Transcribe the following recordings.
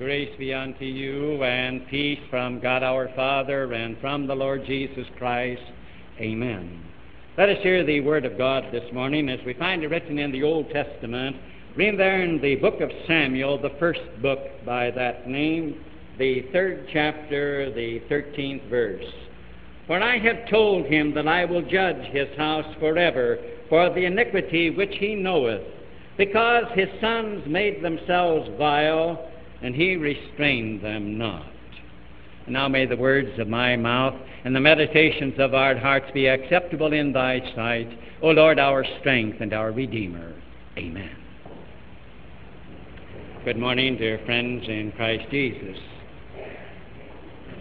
Grace be unto you and peace from God our Father and from the Lord Jesus Christ. Amen. Let us hear the Word of God this morning as we find it written in the Old Testament. Read there in the book of Samuel, the first book by that name, the third chapter, the thirteenth verse. For I have told him that I will judge his house forever for the iniquity which he knoweth, because his sons made themselves vile, and he restrained them not. And now may the words of my mouth and the meditations of our hearts be acceptable in thy sight, O Lord, our strength and our Redeemer. Amen. Good morning, dear friends in Christ Jesus.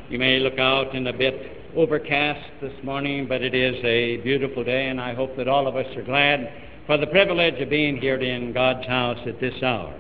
You may look out in a bit overcast this morning, but it is a beautiful day, and I hope that all of us are glad for the privilege of being here in God's house at this hour.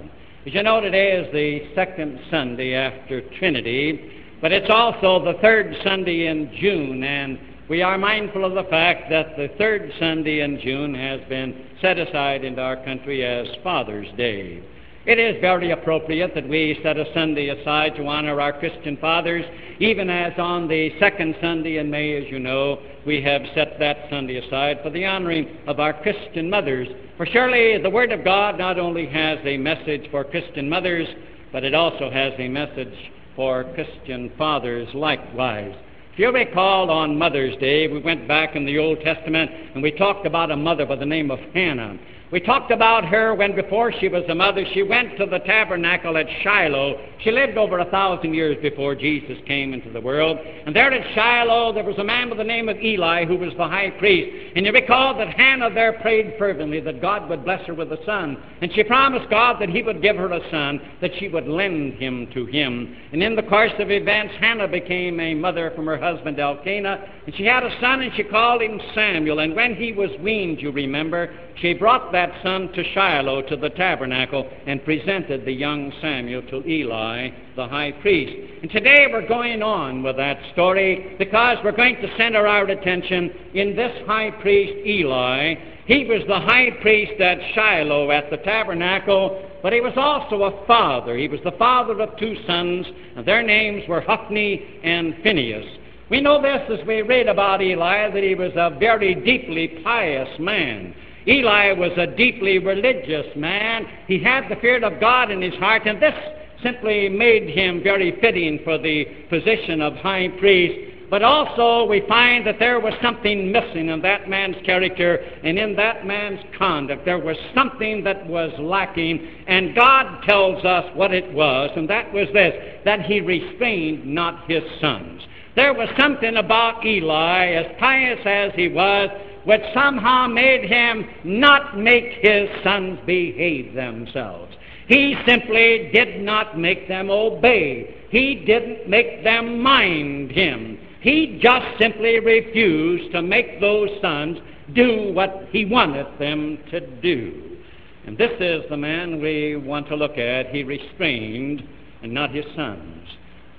As you know, today is the second Sunday after Trinity, but it's also the third Sunday in June, and we are mindful of the fact that the third Sunday in June has been set aside in our country as Father's Day. It is very appropriate that we set a Sunday aside to honor our Christian fathers, even as on the second Sunday in May, as you know, we have set that Sunday aside for the honoring of our Christian mothers. For surely the Word of God not only has a message for Christian mothers, but it also has a message for Christian fathers likewise. If you recall, on Mother's Day, we went back in the Old Testament and we talked about a mother by the name of Hannah. We talked about her when, before she was a mother, she went to the tabernacle at Shiloh. She lived over a thousand years before Jesus came into the world. And there at Shiloh, there was a man by the name of Eli who was the high priest. And you recall that Hannah there prayed fervently that God would bless her with a son. And she promised God that he would give her a son, that she would lend him to him. And in the course of events, Hannah became a mother from her husband Elkanah. And she had a son, and she called him Samuel. And when he was weaned, you remember, she brought that son to Shiloh to the tabernacle and presented the young Samuel to Eli, the high priest. And today we're going on with that story because we're going to center our attention in this high priest, Eli. He was the high priest at Shiloh at the tabernacle, but he was also a father. He was the father of two sons, and their names were Hophni and Phinehas. We know this as we read about Eli that he was a very deeply pious man. Eli was a deeply religious man. He had the fear of God in his heart, and this simply made him very fitting for the position of high priest. But also, we find that there was something missing in that man's character and in that man's conduct. There was something that was lacking, and God tells us what it was, and that was this that he restrained not his sons. There was something about Eli, as pious as he was, which somehow made him not make his sons behave themselves. He simply did not make them obey. He didn't make them mind him. He just simply refused to make those sons do what he wanted them to do. And this is the man we want to look at. He restrained and not his sons.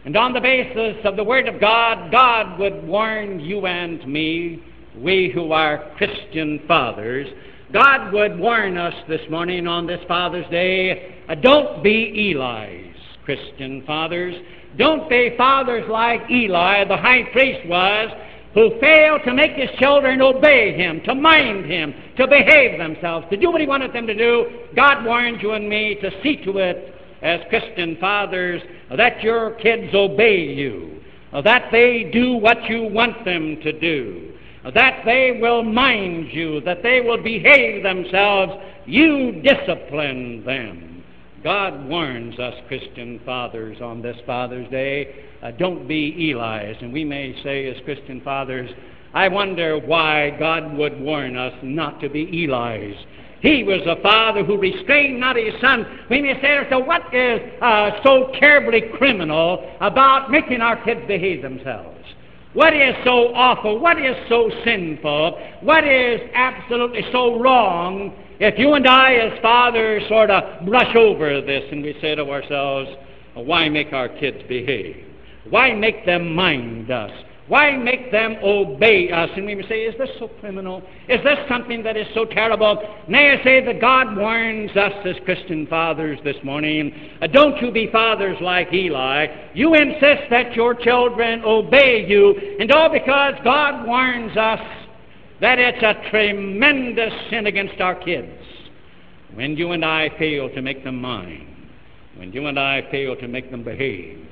And on the basis of the Word of God, God would warn you and me we who are Christian fathers, God would warn us this morning on this Father's Day uh, don't be Eli's Christian fathers. Don't be fathers like Eli, the high priest was, who failed to make his children obey him, to mind him, to behave themselves, to do what he wanted them to do. God warns you and me to see to it as Christian fathers that your kids obey you, that they do what you want them to do that they will mind you, that they will behave themselves, you discipline them. God warns us Christian fathers on this Father's Day uh, don't be Eli's. And we may say, as Christian fathers, I wonder why God would warn us not to be Eli's. He was a father who restrained not his son. We may say, so what is uh, so terribly criminal about making our kids behave themselves? What is so awful? What is so sinful? What is absolutely so wrong if you and I, as fathers, sort of brush over this and we say to ourselves, why make our kids behave? Why make them mind us? Why make them obey us? And we may say, Is this so criminal? Is this something that is so terrible? May I say that God warns us as Christian fathers this morning uh, don't you be fathers like Eli. You insist that your children obey you, and all because God warns us that it's a tremendous sin against our kids when you and I fail to make them mind, when you and I fail to make them behave,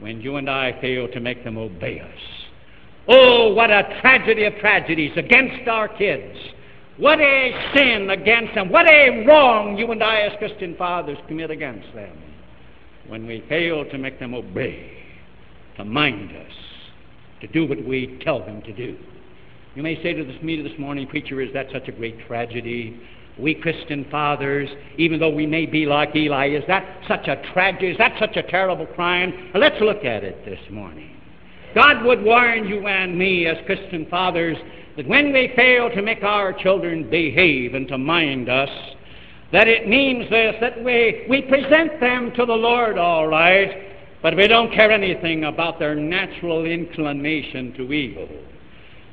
when you and I fail to make them obey us. Oh, what a tragedy of tragedies against our kids. What a sin against them. What a wrong you and I, as Christian fathers, commit against them when we fail to make them obey, to mind us, to do what we tell them to do. You may say to this, me this morning, preacher, is that such a great tragedy? We Christian fathers, even though we may be like Eli, is that such a tragedy? Is that such a terrible crime? Let's look at it this morning. God would warn you and me as Christian fathers that when we fail to make our children behave and to mind us, that it means this, that we, we present them to the Lord all right, but we don't care anything about their natural inclination to evil.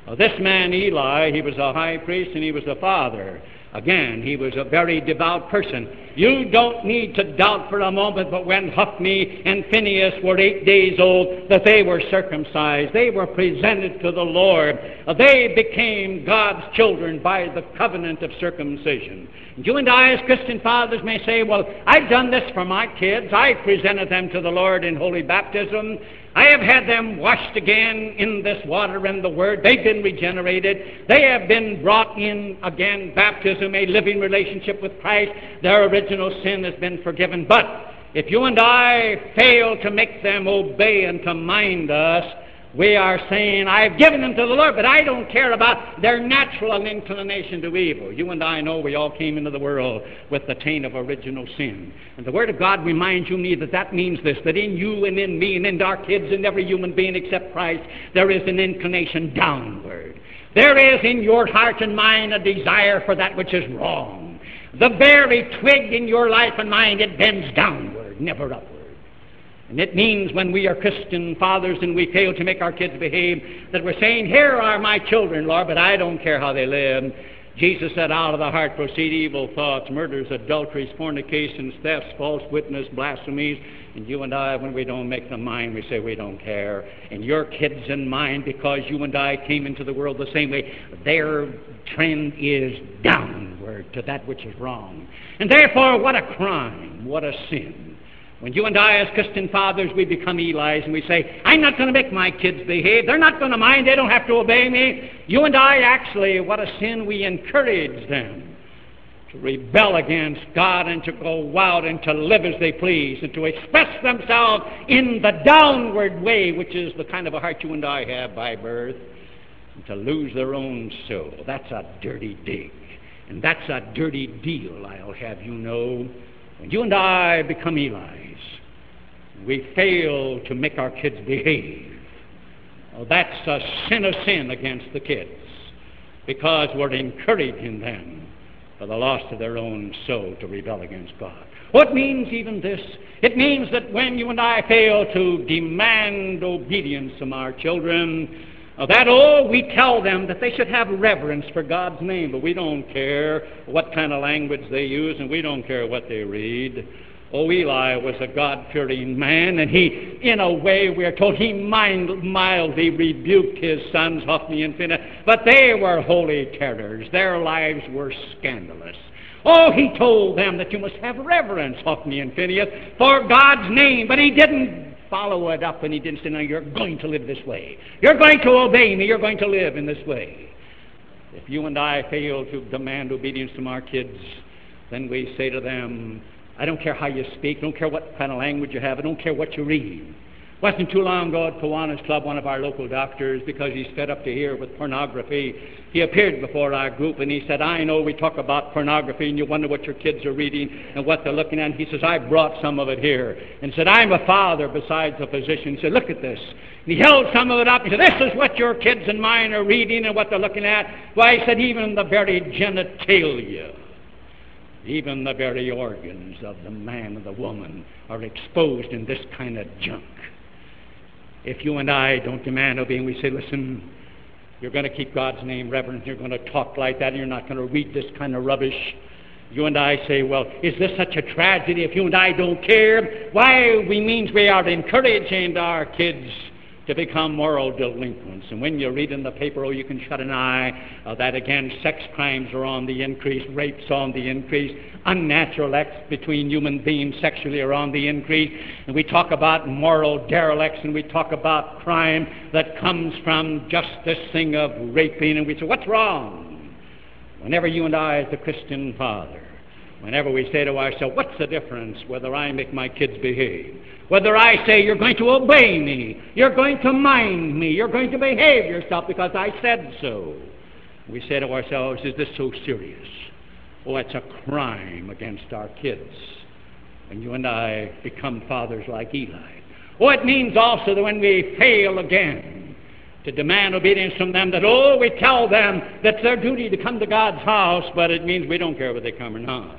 Well, this man, Eli, he was a high priest and he was a father. Again, he was a very devout person. You don't need to doubt for a moment, but when Hophni and Phinehas were eight days old, that they were circumcised. They were presented to the Lord. They became God's children by the covenant of circumcision. You and I, as Christian fathers, may say, Well, I've done this for my kids. I presented them to the Lord in holy baptism. I have had them washed again in this water and the Word. They've been regenerated. They have been brought in again, baptism, a living relationship with Christ. Their original sin has been forgiven. But if you and I fail to make them obey and to mind us, we are saying, I've given them to the Lord, but I don't care about their natural inclination to evil. You and I know we all came into the world with the taint of original sin. And the Word of God reminds you me that that means this, that in you and in me and in our kids and every human being except Christ, there is an inclination downward. There is in your heart and mind a desire for that which is wrong. The very twig in your life and mind, it bends downward, never upward. And it means when we are Christian fathers and we fail to make our kids behave, that we're saying, Here are my children, Lord, but I don't care how they live. Jesus said, Out of the heart proceed evil thoughts, murders, adulteries, fornications, thefts, false witness, blasphemies. And you and I, when we don't make them mind, we say we don't care. And your kids and mine, because you and I came into the world the same way, their trend is downward to that which is wrong. And therefore, what a crime, what a sin. When you and I, as Christian fathers, we become Eli's and we say, I'm not going to make my kids behave. They're not going to mind. They don't have to obey me. You and I, actually, what a sin we encourage them to rebel against God and to go out and to live as they please and to express themselves in the downward way, which is the kind of a heart you and I have by birth, and to lose their own soul. That's a dirty dig. And that's a dirty deal, I'll have you know. When you and I become Eli's, we fail to make our kids behave. Well, that's a sin of sin against the kids because we're encouraging them for the loss of their own soul to rebel against God. What means even this? It means that when you and I fail to demand obedience from our children, that, oh, we tell them that they should have reverence for God's name, but we don't care what kind of language they use and we don't care what they read. Oh, Eli was a God fearing man, and he, in a way, we are told, he mild, mildly rebuked his sons, Hophni and Phinehas, but they were holy terrors. Their lives were scandalous. Oh, he told them that you must have reverence, Hophni and Phinehas, for God's name, but he didn't follow it up and he didn't say, Now you're going to live this way. You're going to obey me. You're going to live in this way. If you and I fail to demand obedience from our kids, then we say to them, I don't care how you speak, I don't care what kind of language you have, I don't care what you read. Wasn't too long ago at Kiwanis Club, one of our local doctors, because he's fed up to here with pornography, he appeared before our group and he said, I know we talk about pornography and you wonder what your kids are reading and what they're looking at. And he says, I brought some of it here. And said, I'm a father besides a physician. He said, look at this. And he held some of it up. He said, this is what your kids and mine are reading and what they're looking at. Why, he said, even the very genitalia even the very organs of the man and the woman are exposed in this kind of junk. If you and I don't demand obedience, we say, listen, you're going to keep God's name reverent, you're going to talk like that, you're not going to read this kind of rubbish. You and I say, well, is this such a tragedy if you and I don't care? Why, we means we are encouraging our kids to become moral delinquents. And when you read in the paper, oh, you can shut an eye, uh, that again, sex crimes are on the increase, rapes on the increase, unnatural acts between human beings sexually are on the increase. And we talk about moral derelicts and we talk about crime that comes from just this thing of raping. And we say, what's wrong? Whenever you and I, as the Christian father, whenever we say to ourselves, what's the difference whether I make my kids behave? Whether I say you're going to obey me, you're going to mind me, you're going to behave yourself because I said so. We say to ourselves, is this so serious? Oh, it's a crime against our kids. And you and I become fathers like Eli. Oh, it means also that when we fail again to demand obedience from them, that, oh, we tell them that's their duty to come to God's house, but it means we don't care whether they come or not.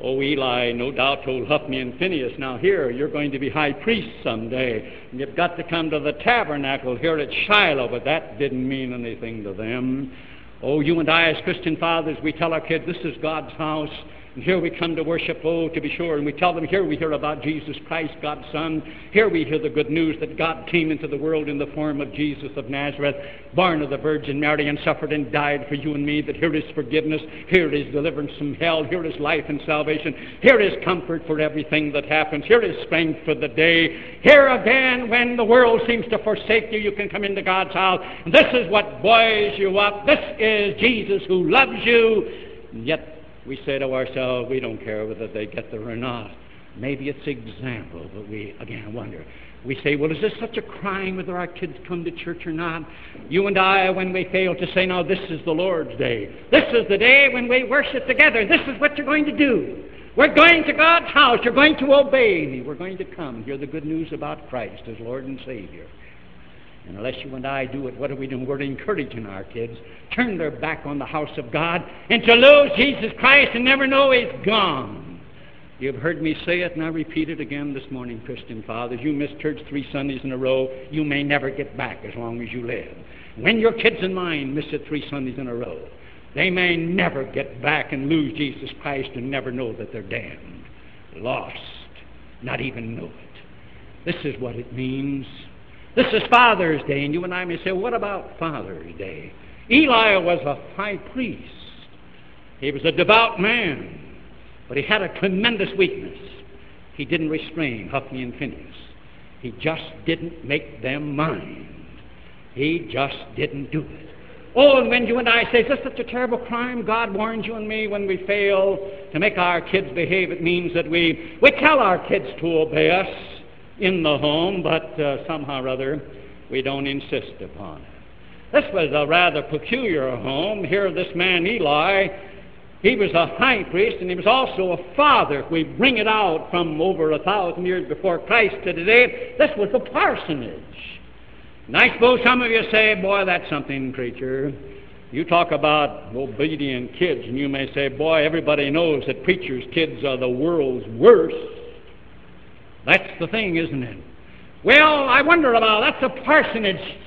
Oh, Eli no doubt told Hophni and Phinehas, now here, you're going to be high priests someday. And you've got to come to the tabernacle here at Shiloh, but that didn't mean anything to them. Oh, you and I, as Christian fathers, we tell our kids, this is God's house. And here we come to worship, oh, to be sure. And we tell them, here we hear about Jesus Christ, God's Son. Here we hear the good news that God came into the world in the form of Jesus of Nazareth, born of the Virgin Mary, and suffered and died for you and me. That here is forgiveness, here is deliverance from hell, here is life and salvation, here is comfort for everything that happens, here is strength for the day. Here again, when the world seems to forsake you, you can come into God's house. And this is what buoys you up. This is Jesus who loves you. And yet we say to ourselves, we don't care whether they get there or not. Maybe it's example, but we again wonder. We say, well, is this such a crime whether our kids come to church or not? You and I, when we fail to say, now this is the Lord's day. This is the day when we worship together. This is what you're going to do. We're going to God's house. You're going to obey me. We're going to come hear the good news about Christ as Lord and Savior. And unless you and I do it, what are we doing? We're encouraging our kids turn their back on the house of God and to lose Jesus Christ and never know He's gone. You've heard me say it, and I repeat it again this morning, Christian fathers. You miss church three Sundays in a row, you may never get back as long as you live. When your kids and mine miss it three Sundays in a row, they may never get back and lose Jesus Christ and never know that they're damned, lost, not even know it. This is what it means this is Father's Day, and you and I may say, what about Father's Day? Eli was a high priest. He was a devout man, but he had a tremendous weakness. He didn't restrain Hophni and Phinehas. He just didn't make them mind. He just didn't do it. Oh, and when you and I say, is this such a terrible crime? God warns you and me when we fail to make our kids behave. It means that we, we tell our kids to obey us in the home, but uh, somehow or other we don't insist upon it. This was a rather peculiar home. Here, this man Eli, he was a high priest and he was also a father. If we bring it out from over a thousand years before Christ to today, this was a parsonage. And I suppose some of you say, Boy, that's something, preacher. You talk about obedient kids, and you may say, Boy, everybody knows that preachers' kids are the world's worst. That's the thing, isn't it? Well, I wonder about that's a parsonage.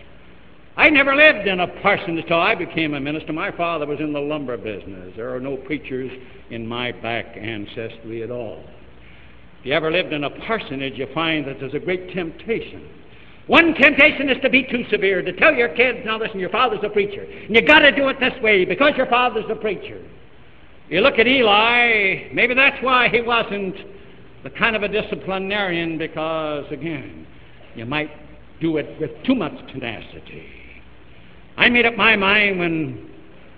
I never lived in a parsonage till I became a minister. My father was in the lumber business. There are no preachers in my back ancestry at all. If you ever lived in a parsonage, you find that there's a great temptation. One temptation is to be too severe, to tell your kids, now listen, your father's a preacher, and you got to do it this way because your father's a preacher. You look at Eli, maybe that's why he wasn't the kind of a disciplinarian because, again, you might do it with too much tenacity. I made up my mind when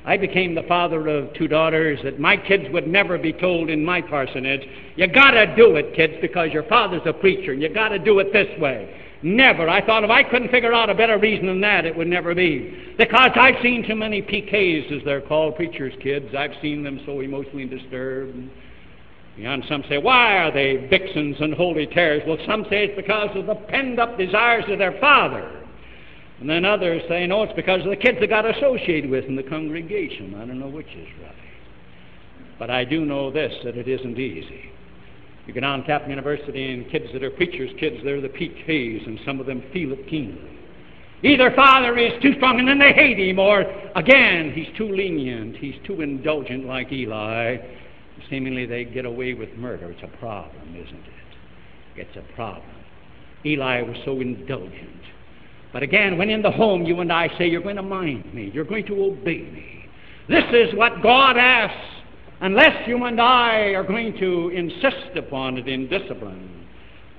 I became the father of two daughters that my kids would never be told in my parsonage, you gotta do it, kids, because your father's a preacher, and you gotta do it this way. Never. I thought if I couldn't figure out a better reason than that, it would never be. Because I've seen too many PKs, as they're called, preachers' kids. I've seen them so emotionally disturbed and some say, why are they vixens and holy terrors? Well, some say it's because of the penned up desires of their father. And then others say, no, it's because of the kids they got associated with in the congregation. I don't know which is right. But I do know this, that it isn't easy. You go down to University and kids that are preachers' kids, they're the PKs, and some of them feel it keenly. Either father is too strong and then they hate him, or again, he's too lenient, he's too indulgent like Eli. Seemingly they get away with murder. It's a problem, isn't it? It's a problem. Eli was so indulgent. But again, when in the home you and I say, You're going to mind me, you're going to obey me. This is what God asks, unless you and I are going to insist upon it in discipline.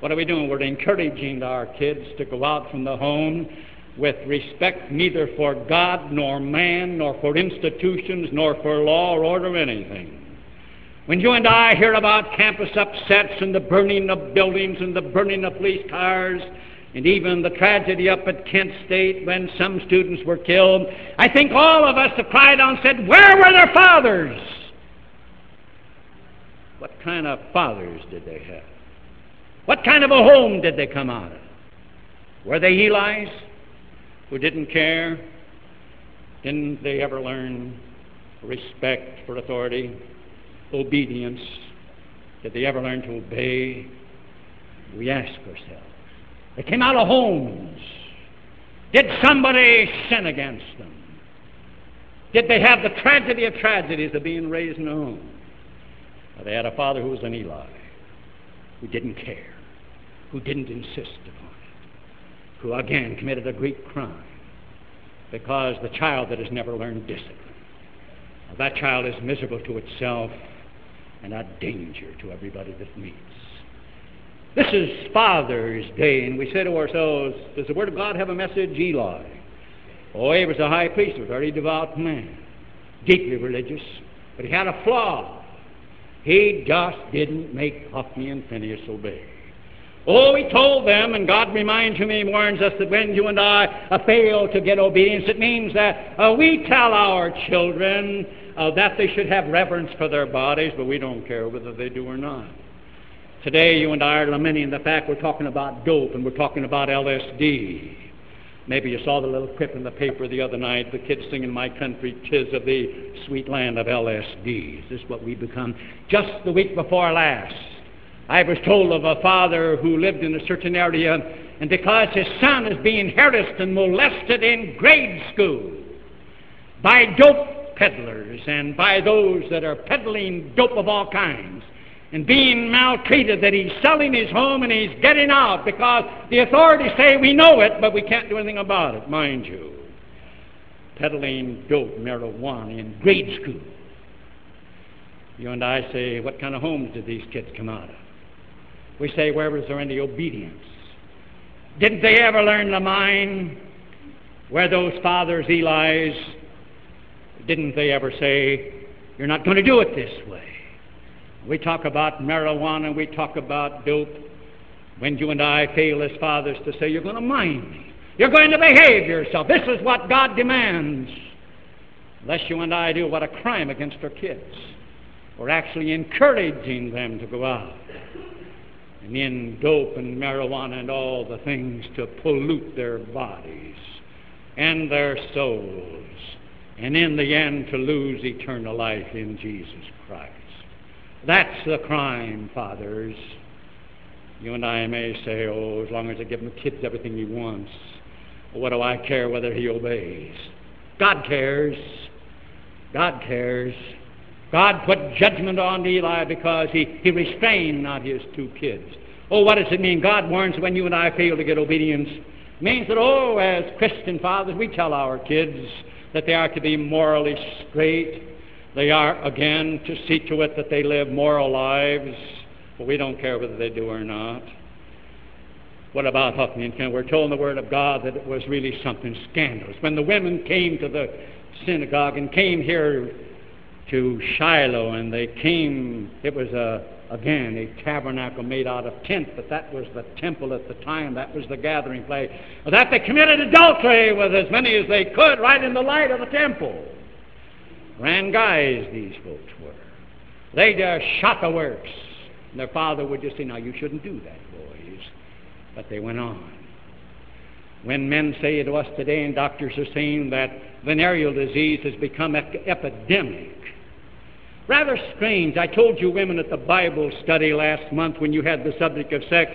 What are we doing? We're encouraging our kids to go out from the home with respect neither for God nor man, nor for institutions, nor for law or order or anything. When you and I hear about campus upsets and the burning of buildings and the burning of police cars, and even the tragedy up at Kent State when some students were killed, I think all of us have cried out and said, Where were their fathers? What kind of fathers did they have? What kind of a home did they come out of? Were they Eli's? who didn't care? Didn't they ever learn respect for authority, obedience? Did they ever learn to obey? We ask ourselves. They came out of homes. Did somebody sin against them? Did they have the tragedy of tragedies of being raised in a home? Or they had a father who was an Eli, who didn't care, who didn't insist upon it, who again committed a great crime because the child that has never learned discipline, that child is miserable to itself and a danger to everybody that meets. This is Father's Day, and we say to ourselves, Does the Word of God have a message? Eli. Oh, he was a high priest, a very devout man, deeply religious, but he had a flaw. He just didn't make Hophni and Phinehas obey. Oh, he told them, and God reminds him, he warns us that when you and I uh, fail to get obedience, it means that uh, we tell our children uh, that they should have reverence for their bodies, but we don't care whether they do or not. Today, you and I are lamenting the fact we're talking about dope and we're talking about LSD. Maybe you saw the little clip in the paper the other night, the kids singing My Country, Tis of the Sweet Land of LSD. Is this what we become? Just the week before last, I was told of a father who lived in a certain area, and because his son is being harassed and molested in grade school by dope peddlers and by those that are peddling dope of all kinds, and being maltreated, that he's selling his home and he's getting out because the authorities say we know it, but we can't do anything about it, mind you. Peddling dope, marijuana in grade school. You and I say, what kind of homes did these kids come out of? We say, where was there any obedience? Didn't they ever learn the mind? Where those fathers, Eli's, didn't they ever say, You're not going to do it this way? We talk about marijuana, we talk about dope. When you and I fail as fathers to say, You're going to mind me, you're going to behave yourself, this is what God demands. Unless you and I do, what a crime against our kids. We're actually encouraging them to go out and in dope and marijuana and all the things to pollute their bodies and their souls, and in the end to lose eternal life in Jesus Christ. That's the crime, fathers. You and I may say, oh, as long as I give my kids everything he wants, what do I care whether he obeys? God cares. God cares. God put judgment on Eli because he, he restrained not his two kids. Oh, what does it mean? God warns when you and I fail to get obedience. It means that, oh, as Christian fathers, we tell our kids that they are to be morally straight. They are, again, to see to it that they live moral lives. But we don't care whether they do or not. What about Hophni and Phinehas? We're told in the Word of God that it was really something scandalous. When the women came to the synagogue and came here to Shiloh, and they came, it was a, again a tabernacle made out of tent, but that was the temple at the time, that was the gathering place. That they committed adultery with as many as they could right in the light of the temple. Ran guys, these folks were. They just shot the works. And their father would just say, Now you shouldn't do that, boys. But they went on. When men say to us today, and doctors are saying that venereal disease has become ep- epidemic, Rather strange. I told you women at the Bible study last month when you had the subject of sex,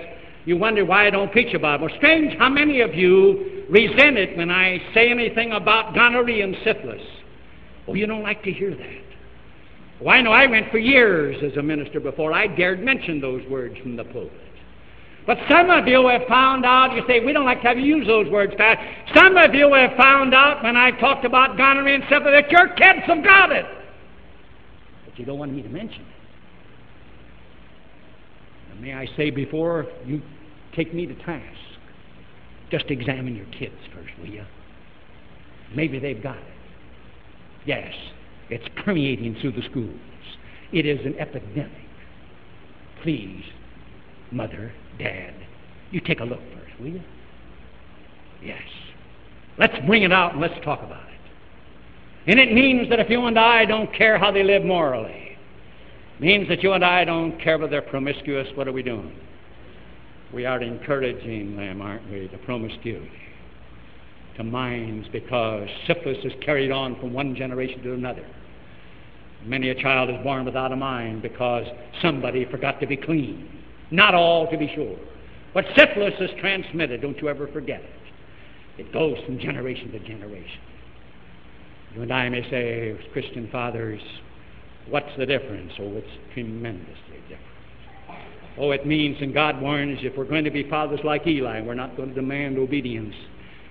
you wonder why I don't preach about it. Strange how many of you resent it when I say anything about gonorrhea and syphilis. Oh, you don't like to hear that. Well, I know I went for years as a minister before I dared mention those words from the pulpit. But some of you have found out, you say, we don't like to have you use those words, Pat. Some of you have found out when I've talked about gonorrhea and syphilis that your kids have got it. But you don't want me to mention it. May I say before you take me to task, just examine your kids first, will you? Maybe they've got it. Yes, it's permeating through the schools. It is an epidemic. Please, mother, dad, you take a look first, will you? Yes. Let's bring it out and let's talk about it. And it means that if you and I don't care how they live morally, it means that you and I don't care whether they're promiscuous, what are we doing? We are encouraging them, aren't we, to promiscuity, to minds, because syphilis is carried on from one generation to another. Many a child is born without a mind because somebody forgot to be clean. Not all, to be sure. But syphilis is transmitted, don't you ever forget it. It goes from generation to generation. You and I may say, as Christian fathers, what's the difference? Oh, it's tremendously different. Oh, it means, and God warns, if we're going to be fathers like Eli, we're not going to demand obedience.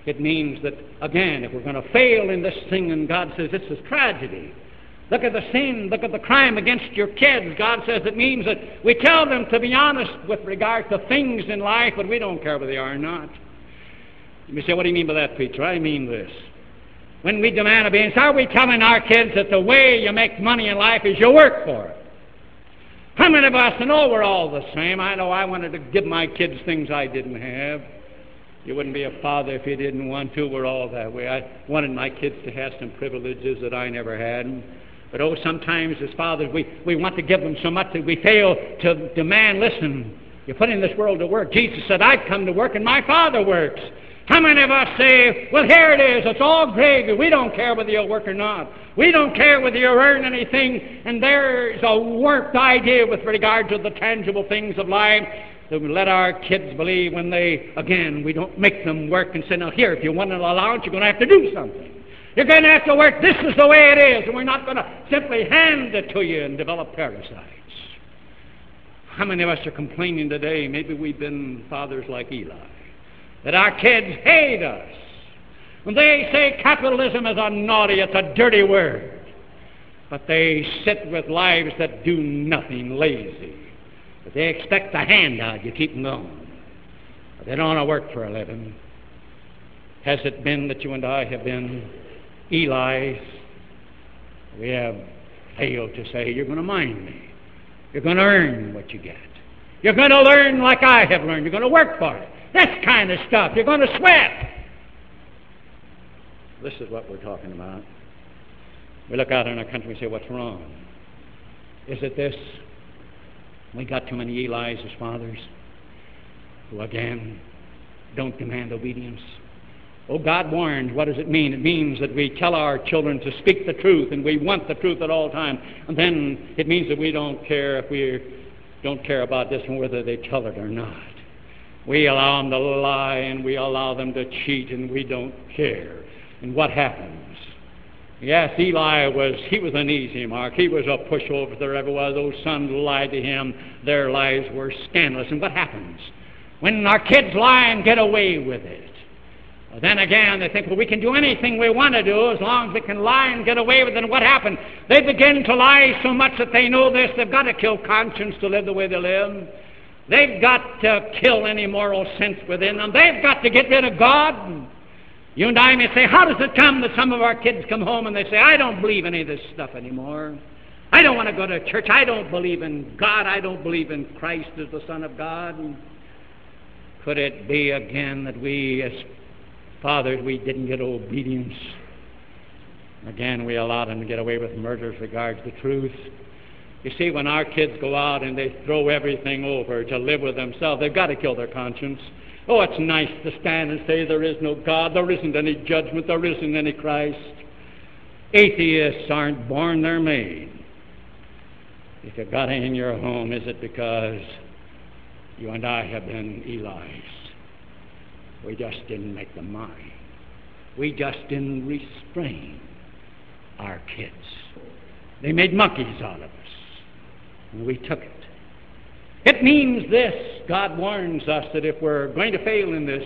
It means that, again, if we're going to fail in this thing, and God says this is tragedy, Look at the sin, look at the crime against your kids. God says it means that we tell them to be honest with regard to things in life, but we don't care whether they are or not. You say, what do you mean by that, preacher? I mean this. When we demand obedience, are we telling our kids that the way you make money in life is you work for it? How many of us know we're all the same? I know I wanted to give my kids things I didn't have. You wouldn't be a father if you didn't want to. We're all that way. I wanted my kids to have some privileges that I never had. But oh, sometimes as fathers, we, we want to give them so much that we fail to demand, listen, you're put in this world to work. Jesus said, I've come to work and my Father works. How many of us say, well, here it is, it's all gravy. We don't care whether you work or not. We don't care whether you earn anything. And there's a warped idea with regard to the tangible things of life that we let our kids believe when they, again, we don't make them work and say, now here, if you want an allowance, you're going to have to do something. You're going to have to work. This is the way it is, and we're not going to simply hand it to you and develop parasites. How many of us are complaining today? Maybe we've been fathers like Eli, that our kids hate us. When they say capitalism is a naughty, it's a dirty word. But they sit with lives that do nothing, lazy. But they expect a handout, you keep them going. But they don't want to work for a living. Has it been that you and I have been Eli's, we have failed to say, You're going to mind me. You're going to earn what you get. You're going to learn like I have learned. You're going to work for it. This kind of stuff. You're going to sweat. This is what we're talking about. We look out in our country and say, What's wrong? Is it this? We got too many Eli's as fathers who, again, don't demand obedience. Oh, God warned. What does it mean? It means that we tell our children to speak the truth, and we want the truth at all times. And then it means that we don't care if we don't care about this and whether they tell it or not. We allow them to lie, and we allow them to cheat, and we don't care. And what happens? Yes, Eli was, he was an easy mark. He was a pushover if there ever was. Those sons lied to him. Their lies were scandalous. And what happens? When our kids lie and get away with it, then again, they think, well, we can do anything we want to do as long as we can lie and get away with it. And what happened? They begin to lie so much that they know this. They've got to kill conscience to live the way they live. They've got to kill any moral sense within them. They've got to get rid of God. And You and I may say, how does it come that some of our kids come home and they say, I don't believe any of this stuff anymore. I don't want to go to church. I don't believe in God. I don't believe in Christ as the Son of God. And Could it be again that we, as fathers, we didn't get obedience? Again, we allowed them to get away with murder as regards the truth. You see, when our kids go out and they throw everything over to live with themselves, they've got to kill their conscience. Oh, it's nice to stand and say there is no God, there isn't any judgment, there isn't any Christ. Atheists aren't born, they're made. If you've got it in your home, is it because you and I have been Eli's? We just didn't make them mine. We just didn't restrain our kids. They made monkeys out of us, and we took it. It means this God warns us that if we're going to fail in this,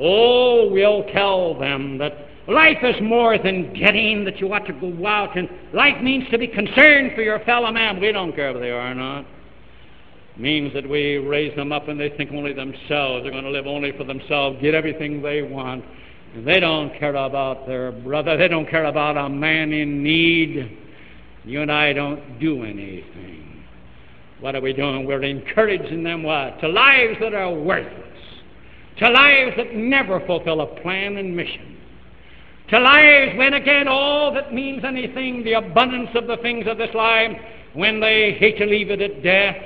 oh, we'll tell them that life is more than getting, that you ought to go out, and life means to be concerned for your fellow man. We don't care if they are or not. Means that we raise them up and they think only themselves. They're going to live only for themselves, get everything they want. And they don't care about their brother. They don't care about a man in need. You and I don't do anything. What are we doing? We're encouraging them what? To lives that are worthless. To lives that never fulfill a plan and mission. To lives when again all that means anything, the abundance of the things of this life, when they hate to leave it at death,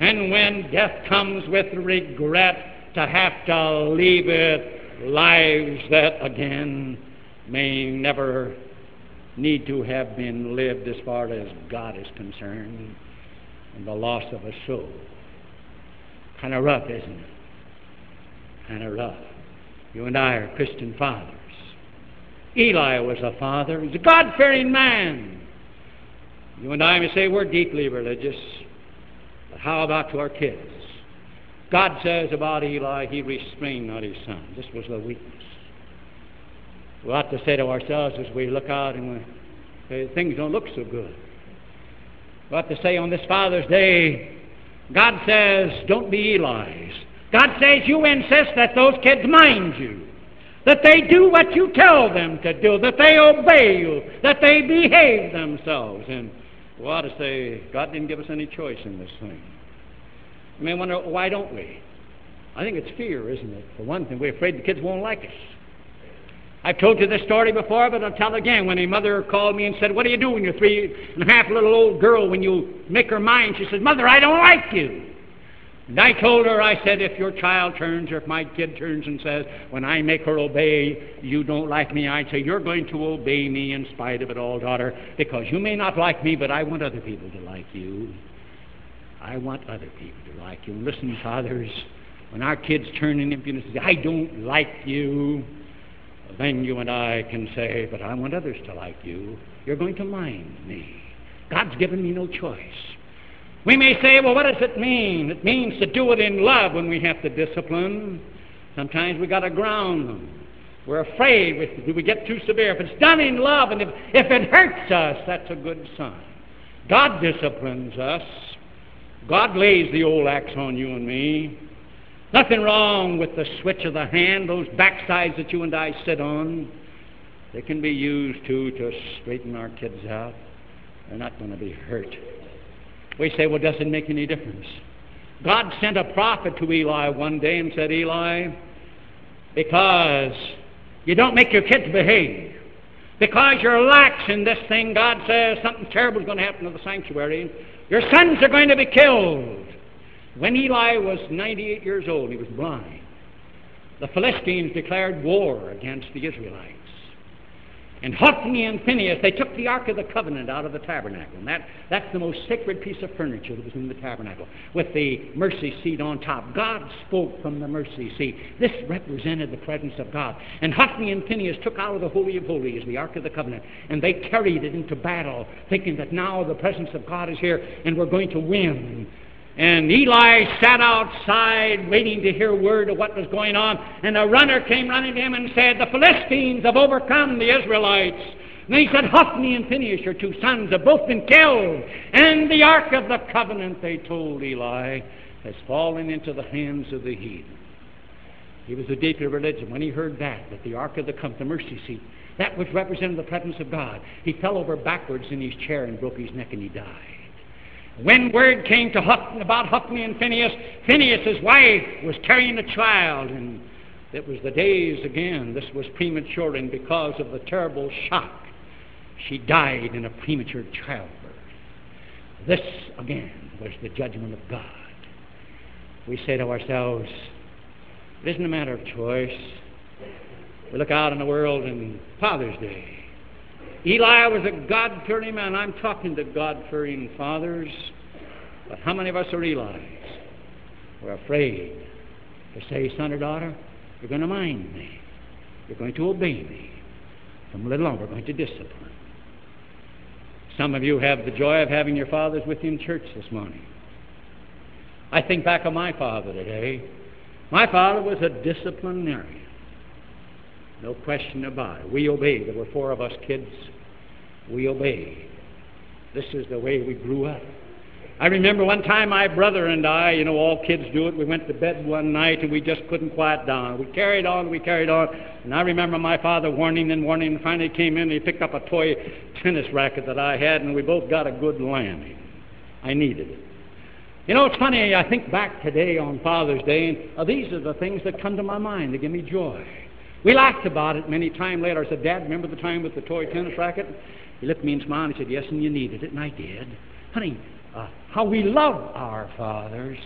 and when death comes with regret to have to leave it lives that again may never need to have been lived as far as God is concerned, and the loss of a soul. Kind of rough, isn't it? Kind of rough. You and I are Christian fathers. Eli was a father. He's a God fearing man. You and I may say we're deeply religious, but how about to our kids? God says about Eli, he restrained not his son. This was the weakness. We ought to say to ourselves as we look out and we say, things don't look so good. We ought to say on this Father's Day, God says, don't be Eli's. God says, you insist that those kids mind you, that they do what you tell them to do, that they obey you, that they behave themselves. And we ought to say, God didn't give us any choice in this thing. You may wonder, why don't we? I think it's fear, isn't it? For one thing, we're afraid the kids won't like us. I've told you this story before, but I'll tell again. When a mother called me and said, What are you doing, you three and a half little old girl, when you make her mind? She said, Mother, I don't like you. And I told her, I said, if your child turns or if my kid turns and says, when I make her obey, you don't like me, I'd say, you're going to obey me in spite of it all, daughter, because you may not like me, but I want other people to like you. I want other people to like you. And listen, fathers, when our kids turn in impudence and say, I don't like you, then you and I can say, but I want others to like you. You're going to mind me. God's given me no choice. We may say, well, what does it mean? It means to do it in love when we have to discipline. Sometimes we got to ground them. We're afraid if we get too severe. If it's done in love and if, if it hurts us, that's a good sign. God disciplines us. God lays the old axe on you and me. Nothing wrong with the switch of the hand, those backsides that you and I sit on. They can be used too to straighten our kids out. They're not going to be hurt. We say, well, does it make any difference? God sent a prophet to Eli one day and said, Eli, because you don't make your kids behave, because you're lax in this thing, God says something terrible is going to happen to the sanctuary. Your sons are going to be killed. When Eli was 98 years old, he was blind. The Philistines declared war against the Israelites. And Hophni and Phinehas, they took the Ark of the Covenant out of the tabernacle. And that, that's the most sacred piece of furniture that was in the tabernacle, with the mercy seat on top. God spoke from the mercy seat. This represented the presence of God. And Hophni and Phinehas took out of the Holy of Holies the Ark of the Covenant, and they carried it into battle, thinking that now the presence of God is here and we're going to win. And Eli sat outside waiting to hear word of what was going on. And a runner came running to him and said, The Philistines have overcome the Israelites. And he said, Hophni and Phinehas, your two sons, have both been killed. And the Ark of the Covenant, they told Eli, has fallen into the hands of the heathen. He was a deeply religion. When he heard that, that the Ark of the Covenant, the mercy seat, that which represented the presence of God, he fell over backwards in his chair and broke his neck and he died. When word came to Huff, about Hophni and Phinehas, Phinehas's wife was carrying a child, and it was the days again. This was premature, and because of the terrible shock, she died in a premature childbirth. This again was the judgment of God. We say to ourselves, it isn't a matter of choice. We look out in the world and Father's Day. Eli was a God fearing man. I'm talking to God fearing fathers. But how many of us are Eli's? We're afraid to say, son or daughter, you're going to mind me. You're going to obey me. From little on, we're going to discipline. Some of you have the joy of having your fathers with you in church this morning. I think back of my father today. My father was a disciplinarian. No question about it. We obeyed. There were four of us kids. We obeyed. This is the way we grew up. I remember one time my brother and I, you know, all kids do it, we went to bed one night and we just couldn't quiet down. We carried on, we carried on. And I remember my father warning and warning, and finally came in and he picked up a toy tennis racket that I had, and we both got a good landing. I needed it. You know, it's funny, I think back today on Father's Day, and uh, these are the things that come to my mind. that give me joy. We laughed about it many times later. I said, Dad, remember the time with the toy tennis racket? He looked at me and smiled and he said, Yes, and you needed it, and I did. Honey, uh, how we love our fathers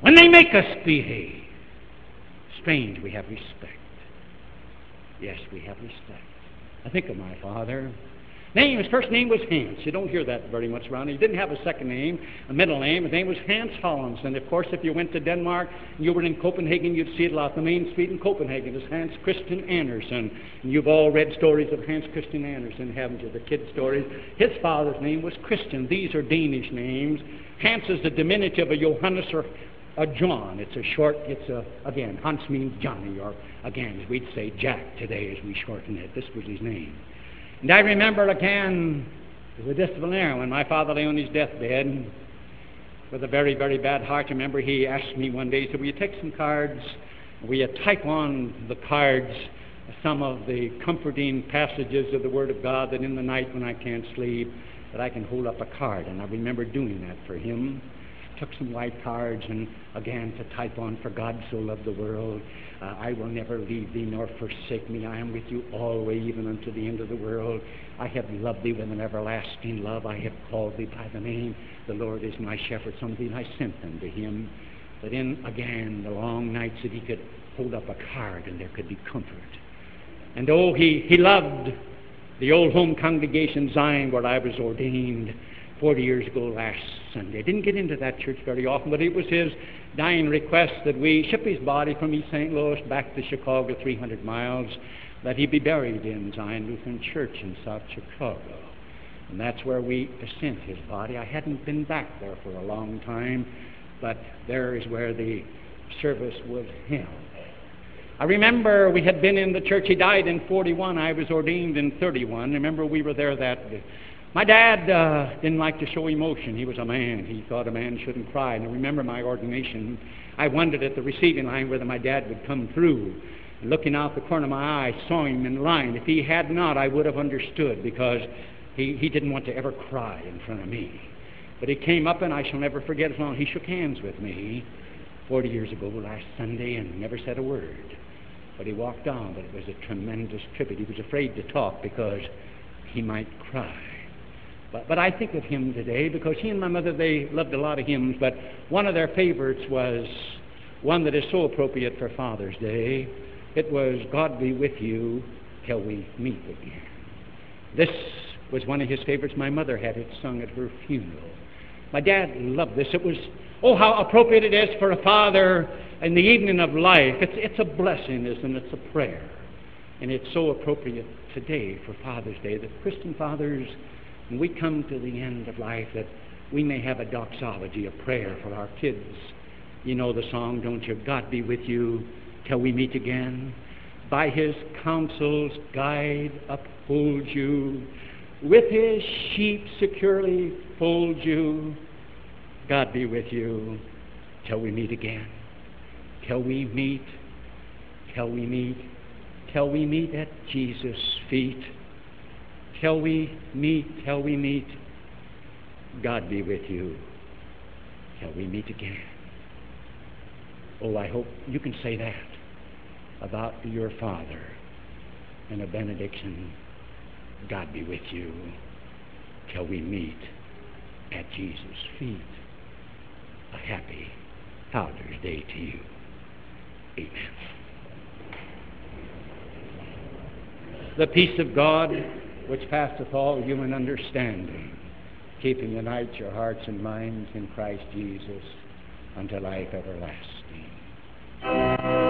when they make us behave. Strange, we have respect. Yes, we have respect. I think of my father. Name, his first name was Hans. You don't hear that very much around. He didn't have a second name, a middle name. His name was Hans Hollins. And of course, if you went to Denmark and you were in Copenhagen, you'd see it a lot. The main street in Copenhagen is Hans Christian Andersen. And you've all read stories of Hans Christian Andersen, haven't you? The kid stories. His father's name was Christian. These are Danish names. Hans is the diminutive of Johannes or a John. It's a short, it's a, again, Hans means Johnny, or again, as we'd say Jack today as we shorten it. This was his name. And I remember again, as a disciplinarian, when my father lay on his deathbed with a very, very bad heart. I remember he asked me one day, he said, Will you take some cards? Will you type on the cards some of the comforting passages of the Word of God that in the night when I can't sleep, that I can hold up a card? And I remember doing that for him took some white cards and again to type on, For God so loved the world uh, I will never leave thee nor forsake me. I am with you always, even unto the end of the world. I have loved thee with an everlasting love. I have called thee by the name. The Lord is my shepherd. Some of I sent them to him. But in, again, the long nights that he could hold up a card and there could be comfort. And oh, he, he loved the old home congregation Zion where I was ordained 40 years ago last Sunday. I didn't get into that church very often, but it was his dying request that we ship his body from East St. Louis back to Chicago, 300 miles, that he be buried in Zion Lutheran Church in South Chicago. And that's where we sent his body. I hadn't been back there for a long time, but there is where the service was held. I remember we had been in the church. He died in 41. I was ordained in 31. Remember, we were there that. My dad uh, didn't like to show emotion. He was a man. He thought a man shouldn't cry. And I remember my ordination. I wondered at the receiving line whether my dad would come through. And looking out the corner of my eye, I saw him in line. If he had not, I would have understood because he, he didn't want to ever cry in front of me. But he came up, and I shall never forget as long he shook hands with me 40 years ago last Sunday and never said a word. But he walked on, but it was a tremendous tribute. He was afraid to talk because he might cry. But, but I think of him today because he and my mother, they loved a lot of hymns, but one of their favorites was one that is so appropriate for Father's Day. It was, God be with you till we meet again. This was one of his favorites. My mother had it sung at her funeral. My dad loved this. It was, oh, how appropriate it is for a father in the evening of life. It's, it's a blessing, isn't it? It's a prayer. And it's so appropriate today for Father's Day that Christian fathers when we come to the end of life, that we may have a doxology, a prayer for our kids. You know the song, don't you? God be with you till we meet again. By his counsels guide, uphold you. With his sheep securely fold you. God be with you till we meet again. Till we meet, till we meet, till we meet at Jesus' feet till we meet, till we meet. God be with you till we meet again. Oh, I hope you can say that about your Father in a benediction. God be with you till we meet at Jesus' feet. A happy Father's Day to you. Amen. The peace of God which passeth all human understanding, keeping unite your hearts and minds in Christ Jesus unto life everlasting.